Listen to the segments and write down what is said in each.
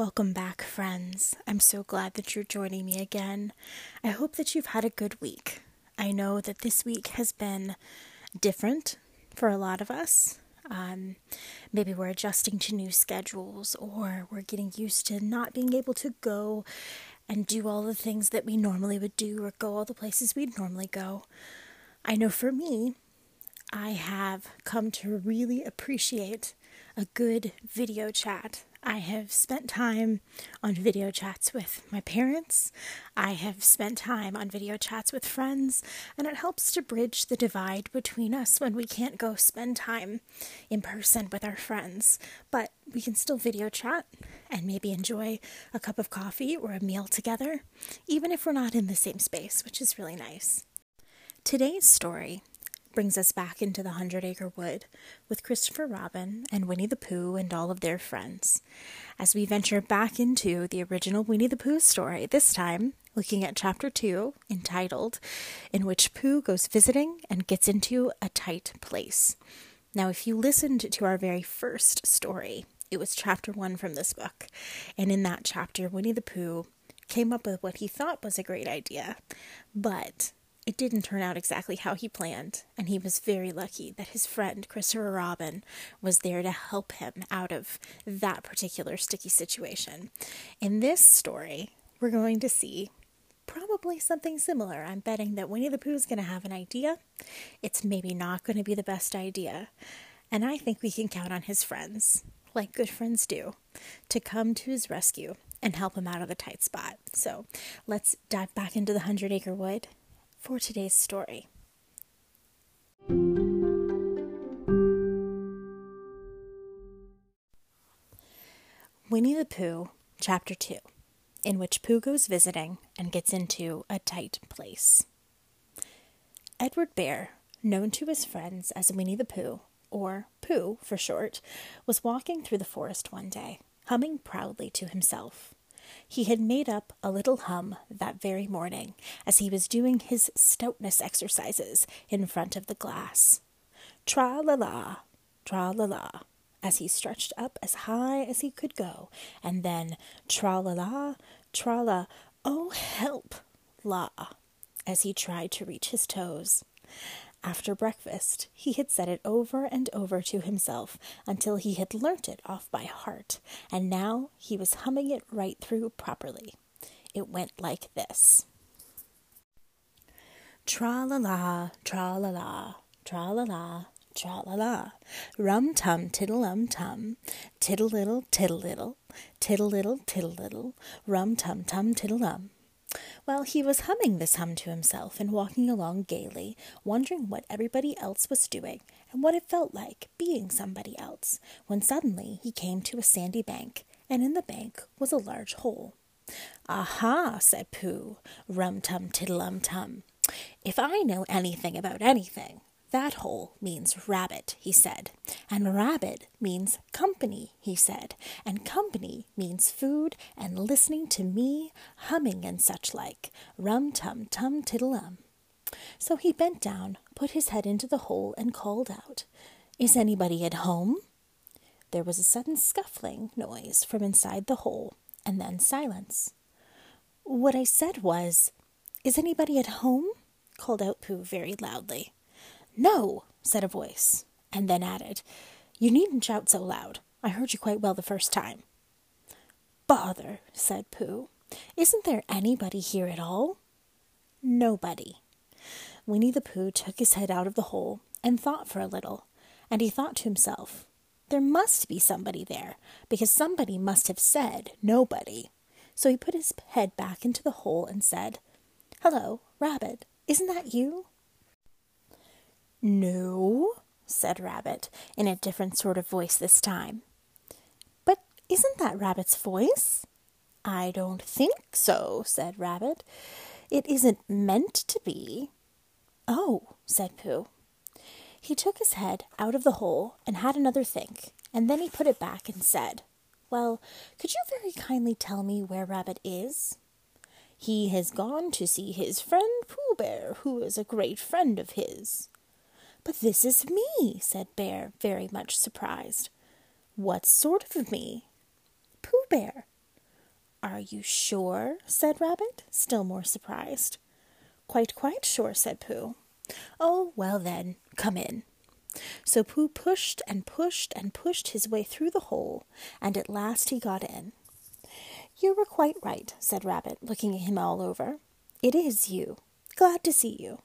Welcome back, friends. I'm so glad that you're joining me again. I hope that you've had a good week. I know that this week has been different for a lot of us. Um, maybe we're adjusting to new schedules or we're getting used to not being able to go and do all the things that we normally would do or go all the places we'd normally go. I know for me, I have come to really appreciate a good video chat I have spent time on video chats with my parents. I have spent time on video chats with friends, and it helps to bridge the divide between us when we can't go spend time in person with our friends. But we can still video chat and maybe enjoy a cup of coffee or a meal together, even if we're not in the same space, which is really nice. Today's story brings us back into the Hundred Acre Wood with Christopher Robin and Winnie the Pooh and all of their friends. As we venture back into the original Winnie the Pooh story, this time looking at chapter 2, entitled In which Pooh Goes Visiting and Gets into a Tight Place. Now, if you listened to our very first story, it was chapter 1 from this book, and in that chapter, Winnie the Pooh came up with what he thought was a great idea, but it didn't turn out exactly how he planned, and he was very lucky that his friend Christopher Robin was there to help him out of that particular sticky situation. In this story, we're going to see probably something similar. I'm betting that Winnie the Pooh is going to have an idea. It's maybe not going to be the best idea. And I think we can count on his friends, like good friends do, to come to his rescue and help him out of the tight spot. So let's dive back into the Hundred Acre Wood for today's story. Winnie the Pooh, Chapter 2, in which Pooh goes visiting and gets into a tight place. Edward Bear, known to his friends as Winnie the Pooh, or Pooh for short, was walking through the forest one day, humming proudly to himself. He had made up a little hum that very morning as he was doing his stoutness exercises in front of the glass. Tra la la, tra la la, as he stretched up as high as he could go, and then tra la la, tra la, oh help, la, as he tried to reach his toes. After breakfast, he had said it over and over to himself until he had learnt it off by heart, and now he was humming it right through properly. It went like this. Tra la la, tra la la, tra la la, tra la la, rum tum tiddle um tum, tiddle little tiddle little, tiddle little tiddle little, rum tum tum tiddle um. Well, he was humming this hum to himself and walking along gaily, wondering what everybody else was doing and what it felt like being somebody else, when suddenly he came to a sandy bank, and in the bank was a large hole. Aha, said Pooh, rum tum tiddle um tum. If I know anything about anything, that hole means rabbit, he said. And rabbit means company, he said. And company means food and listening to me humming and such like. Rum tum tum tiddle um. So he bent down, put his head into the hole, and called out, Is anybody at home? There was a sudden scuffling noise from inside the hole, and then silence. What I said was, Is anybody at home? called out Pooh very loudly. No, said a voice, and then added, You needn't shout so loud. I heard you quite well the first time. Bother, said Pooh. Isn't there anybody here at all? Nobody. Winnie the Pooh took his head out of the hole and thought for a little, and he thought to himself, There must be somebody there, because somebody must have said nobody. So he put his head back into the hole and said, Hello, Rabbit, isn't that you? No, said Rabbit, in a different sort of voice this time. But isn't that Rabbit's voice? I don't think so, said Rabbit. It isn't meant to be. Oh, said Pooh. He took his head out of the hole and had another think, and then he put it back and said, Well, could you very kindly tell me where Rabbit is? He has gone to see his friend Pooh Bear, who is a great friend of his. This is me, said Bear, very much surprised. What sort of me? Pooh Bear. Are you sure? said Rabbit, still more surprised. Quite, quite sure, said Pooh. Oh, well then, come in. So Pooh pushed and pushed and pushed his way through the hole, and at last he got in. You were quite right, said Rabbit, looking at him all over. It is you. Glad to see you.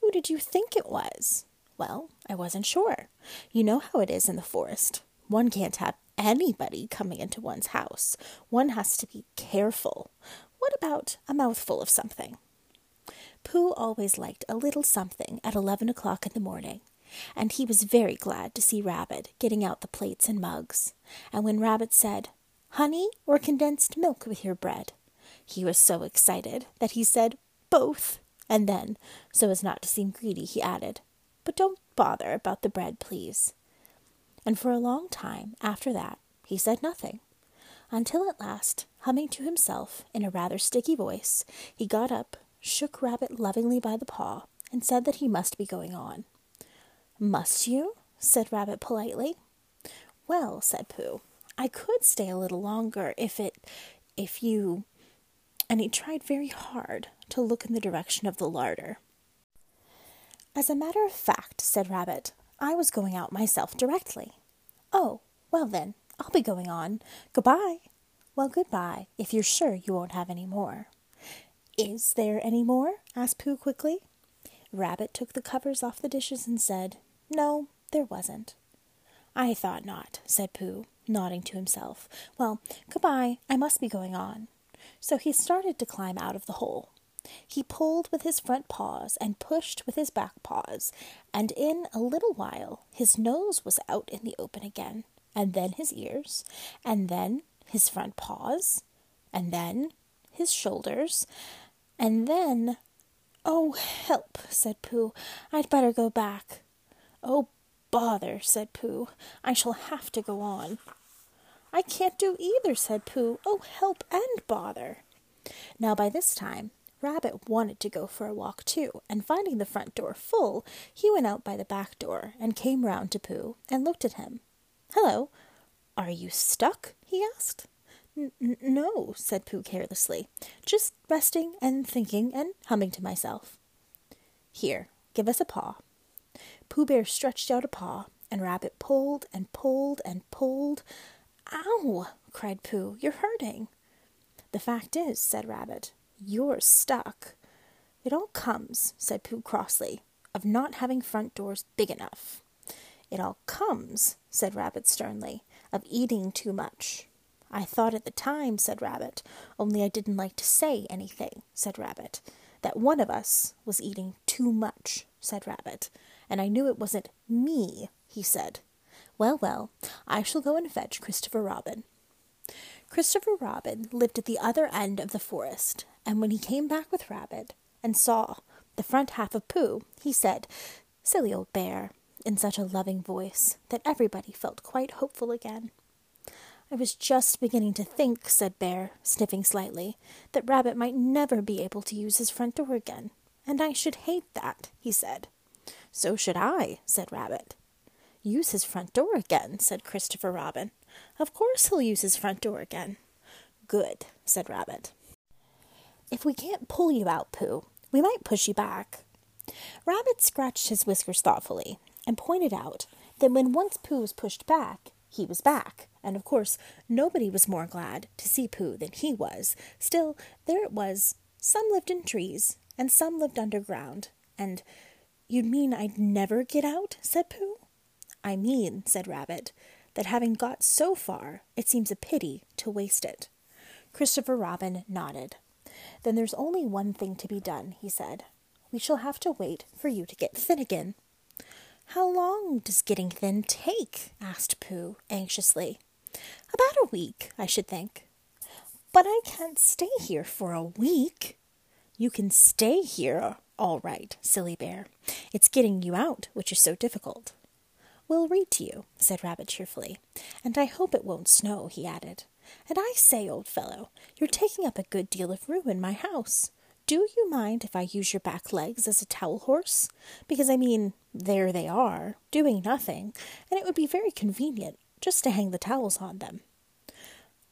Who did you think it was? Well, I wasn't sure. You know how it is in the forest. One can't have anybody coming into one's house. One has to be careful. What about a mouthful of something? Pooh always liked a little something at eleven o'clock in the morning, and he was very glad to see Rabbit getting out the plates and mugs. And when Rabbit said, Honey or condensed milk with your bread? He was so excited that he said, Both. And then, so as not to seem greedy, he added, But don't bother about the bread, please. And for a long time after that, he said nothing, until at last, humming to himself in a rather sticky voice, he got up, shook Rabbit lovingly by the paw, and said that he must be going on. Must you? said Rabbit politely. Well, said Pooh, I could stay a little longer if it. if you. And he tried very hard to look in the direction of the larder. As a matter of fact, said Rabbit, I was going out myself directly. Oh, well then, I'll be going on. Goodbye. Well, goodbye, if you're sure you won't have any more. Is there any more? asked Pooh quickly. Rabbit took the covers off the dishes and said, No, there wasn't. I thought not, said Pooh, nodding to himself. Well, good-bye, I must be going on. So he started to climb out of the hole. He pulled with his front paws and pushed with his back paws, and in a little while his nose was out in the open again, and then his ears, and then his front paws, and then his shoulders, and then. Oh, help, said Pooh. I'd better go back. Oh, bother, said Pooh. I shall have to go on. I can't do either, said Pooh. Oh, help and bother. Now, by this time, Rabbit wanted to go for a walk too, and finding the front door full, he went out by the back door and came round to Pooh and looked at him. Hello, are you stuck? he asked. no, said Pooh carelessly, just resting and thinking and humming to myself. Here, give us a paw. Pooh Bear stretched out a paw, and Rabbit pulled and pulled and pulled. Ow! cried Pooh, you're hurting. The fact is, said Rabbit, you're stuck. It all comes, said Pooh crossly, of not having front doors big enough. It all comes, said Rabbit sternly, of eating too much. I thought at the time, said Rabbit, only I didn't like to say anything, said Rabbit, that one of us was eating too much, said Rabbit, and I knew it wasn't me, he said. Well, well, I shall go and fetch Christopher Robin. Christopher Robin lived at the other end of the forest, and when he came back with Rabbit and saw the front half of Pooh, he said, Silly old bear, in such a loving voice that everybody felt quite hopeful again. I was just beginning to think, said Bear, sniffing slightly, that Rabbit might never be able to use his front door again, and I should hate that, he said. So should I, said Rabbit. Use his front door again, said Christopher Robin. Of course he'll use his front door again. Good, said Rabbit. If we can't pull you out, Pooh, we might push you back. Rabbit scratched his whiskers thoughtfully and pointed out that when once Pooh was pushed back, he was back, and of course nobody was more glad to see Pooh than he was. Still, there it was. Some lived in trees, and some lived underground, and you'd mean I'd never get out? said Pooh. I mean, said Rabbit, that having got so far, it seems a pity to waste it. Christopher Robin nodded. Then there's only one thing to be done, he said. We shall have to wait for you to get thin again. How long does getting thin take? asked Pooh anxiously. About a week, I should think. But I can't stay here for a week. You can stay here, all right, silly bear. It's getting you out which is so difficult. We'll read to you, said Rabbit cheerfully, and I hope it won't snow, he added. And I say, old fellow, you're taking up a good deal of room in my house. Do you mind if I use your back legs as a towel horse? Because, I mean, there they are, doing nothing, and it would be very convenient just to hang the towels on them.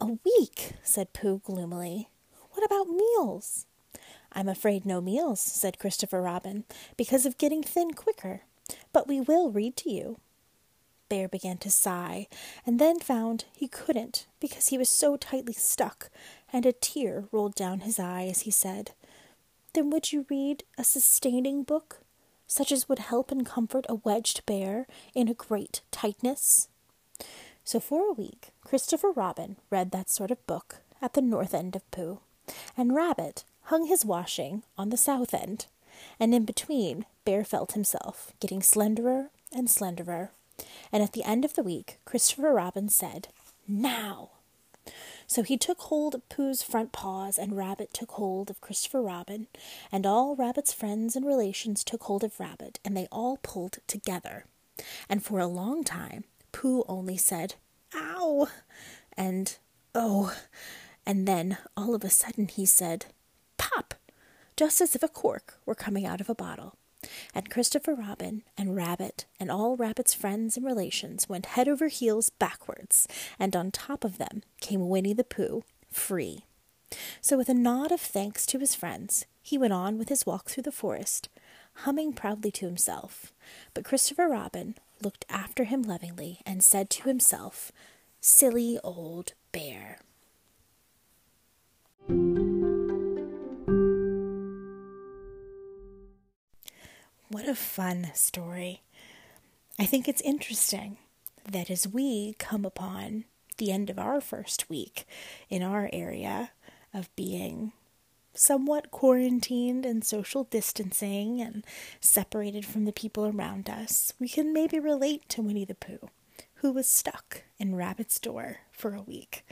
A week, said Pooh gloomily. What about meals? I'm afraid no meals, said Christopher Robin, because of getting thin quicker. But we will read to you. Bear began to sigh, and then found he couldn't because he was so tightly stuck, and a tear rolled down his eye as he said, Then would you read a sustaining book, such as would help and comfort a wedged bear in a great tightness? So for a week, Christopher Robin read that sort of book at the north end of Pooh, and Rabbit hung his washing on the south end, and in between, Bear felt himself getting slenderer and slenderer and at the end of the week, Christopher Robin said, Now! So he took hold of Pooh's front paws, and Rabbit took hold of Christopher Robin, and all Rabbit's friends and relations took hold of Rabbit, and they all pulled together. And for a long time, Pooh only said, Ow! and Oh! And then, all of a sudden, he said, Pop! just as if a cork were coming out of a bottle and Christopher Robin and Rabbit and all Rabbit's friends and relations went head over heels backwards, and on top of them came Winnie the Pooh, free. So, with a nod of thanks to his friends, he went on with his walk through the forest, humming proudly to himself. But Christopher Robin looked after him lovingly and said to himself, Silly old bear. What a fun story. I think it's interesting that as we come upon the end of our first week in our area of being somewhat quarantined and social distancing and separated from the people around us, we can maybe relate to Winnie the Pooh, who was stuck in Rabbit's door for a week.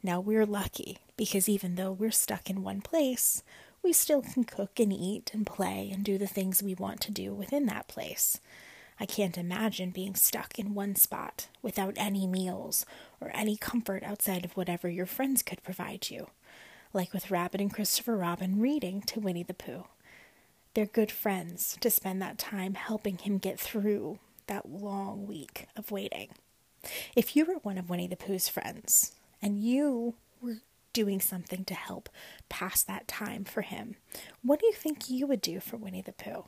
Now we're lucky because even though we're stuck in one place, we still can cook and eat and play and do the things we want to do within that place. I can't imagine being stuck in one spot without any meals or any comfort outside of whatever your friends could provide you, like with Rabbit and Christopher Robin reading to Winnie the Pooh. They're good friends to spend that time helping him get through that long week of waiting. If you were one of Winnie the Pooh's friends and you were doing something to help pass that time for him. What do you think you would do for Winnie the Pooh?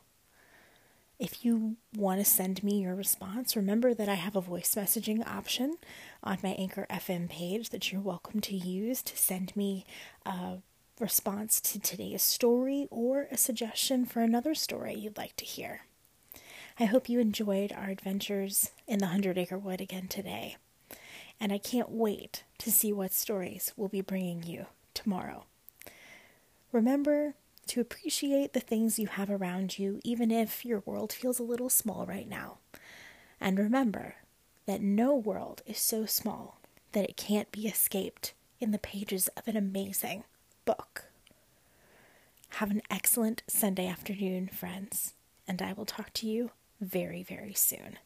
If you want to send me your response, remember that I have a voice messaging option on my Anchor FM page that you're welcome to use to send me a response to today's story or a suggestion for another story you'd like to hear. I hope you enjoyed our adventures in the Hundred Acre Wood again today and I can't wait to see what stories we'll be bringing you tomorrow. Remember to appreciate the things you have around you, even if your world feels a little small right now. And remember that no world is so small that it can't be escaped in the pages of an amazing book. Have an excellent Sunday afternoon, friends, and I will talk to you very, very soon.